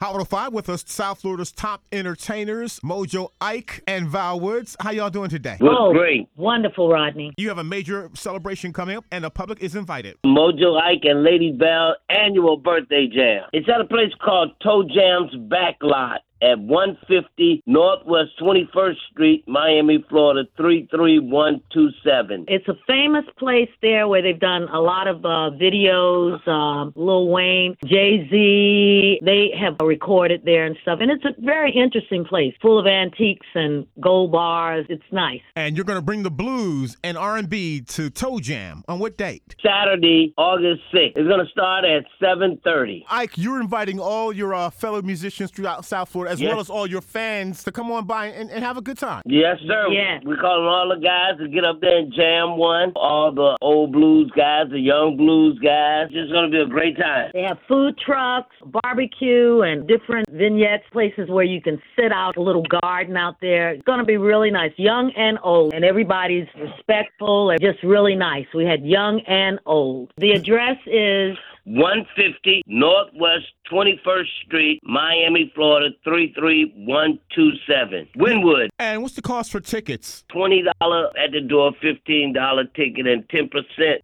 Hot 5 with us, South Florida's top entertainers, Mojo Ike and Val Woods. How y'all doing today? We're oh, great. Wonderful, Rodney. You have a major celebration coming up, and the public is invited. Mojo Ike and Lady Val annual birthday jam. It's at a place called Toe Jam's Backlot at 150 Northwest 21st Street, Miami, Florida 33127. It's a famous place there where they've done a lot of uh, videos. Um, Lil Wayne, Jay Z, they have recorded there and stuff. And it's a very interesting place, full of antiques and gold bars. It's nice. And you're going to bring the blues and R&B to Toe Jam on what date? Saturday, August 6th. It's going to start at 7:30. Ike, you're inviting all your uh, fellow musicians throughout South Florida as Yes. well as all your fans to come on by and, and have a good time. Yes, sir. Yeah. We're calling all the guys to get up there and jam one. All the old blues guys, the young blues guys. It's going to be a great time. They have food trucks, barbecue, and different vignettes, places where you can sit out, a little garden out there. It's going to be really nice, young and old, and everybody's respectful and just really nice. We had young and old. The address is 150 Northwest 21st Street, Miami, Florida 33127. Wynwood. And what's the cost for tickets? $20 at the door, $15 ticket, and 10%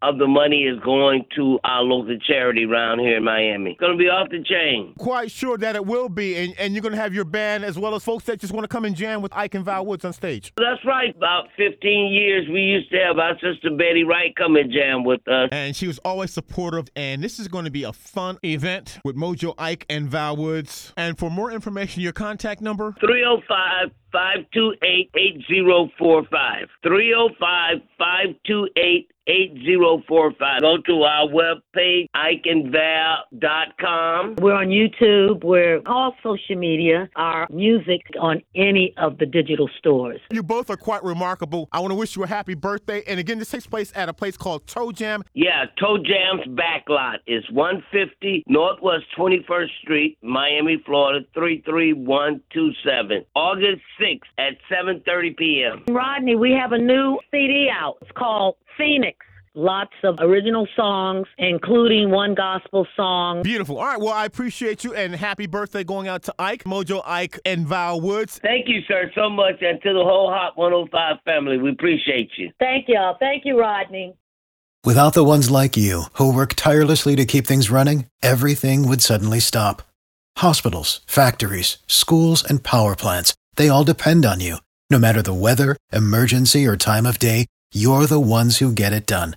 of the money is going to our local charity around here in Miami. It's going to be off the chain. Quite sure that it will be, and, and you're going to have your band as well as folks that just want to come and jam with Ike and Val Woods on stage. That's right. About 15 years, we used to have our sister Betty Wright come and jam with us. And she was always supportive, and this is going to be a fun event with Mojo Ike and Val Woods. And for more information, your contact number 305 528 8045. 305 528 8045. Go to our webpage, IkeandVal.com. We're on YouTube. We're all social media. Our music on any of the digital stores. You both are quite remarkable. I want to wish you a happy birthday. And again, this takes place at a place called Toe Jam. Yeah, Toe Jam's backlot is 150 Northwest 21st Street, Miami, Florida 33127. August 6th at 7:30 p.m. Rodney, we have a new CD out. It's called Phoenix. Lots of original songs, including one gospel song. Beautiful. All right. Well, I appreciate you and happy birthday going out to Ike, Mojo Ike, and Val Woods. Thank you, sir, so much, and to the whole Hot 105 family. We appreciate you. Thank y'all. Thank you, Rodney. Without the ones like you, who work tirelessly to keep things running, everything would suddenly stop. Hospitals, factories, schools, and power plants, they all depend on you. No matter the weather, emergency, or time of day, you're the ones who get it done.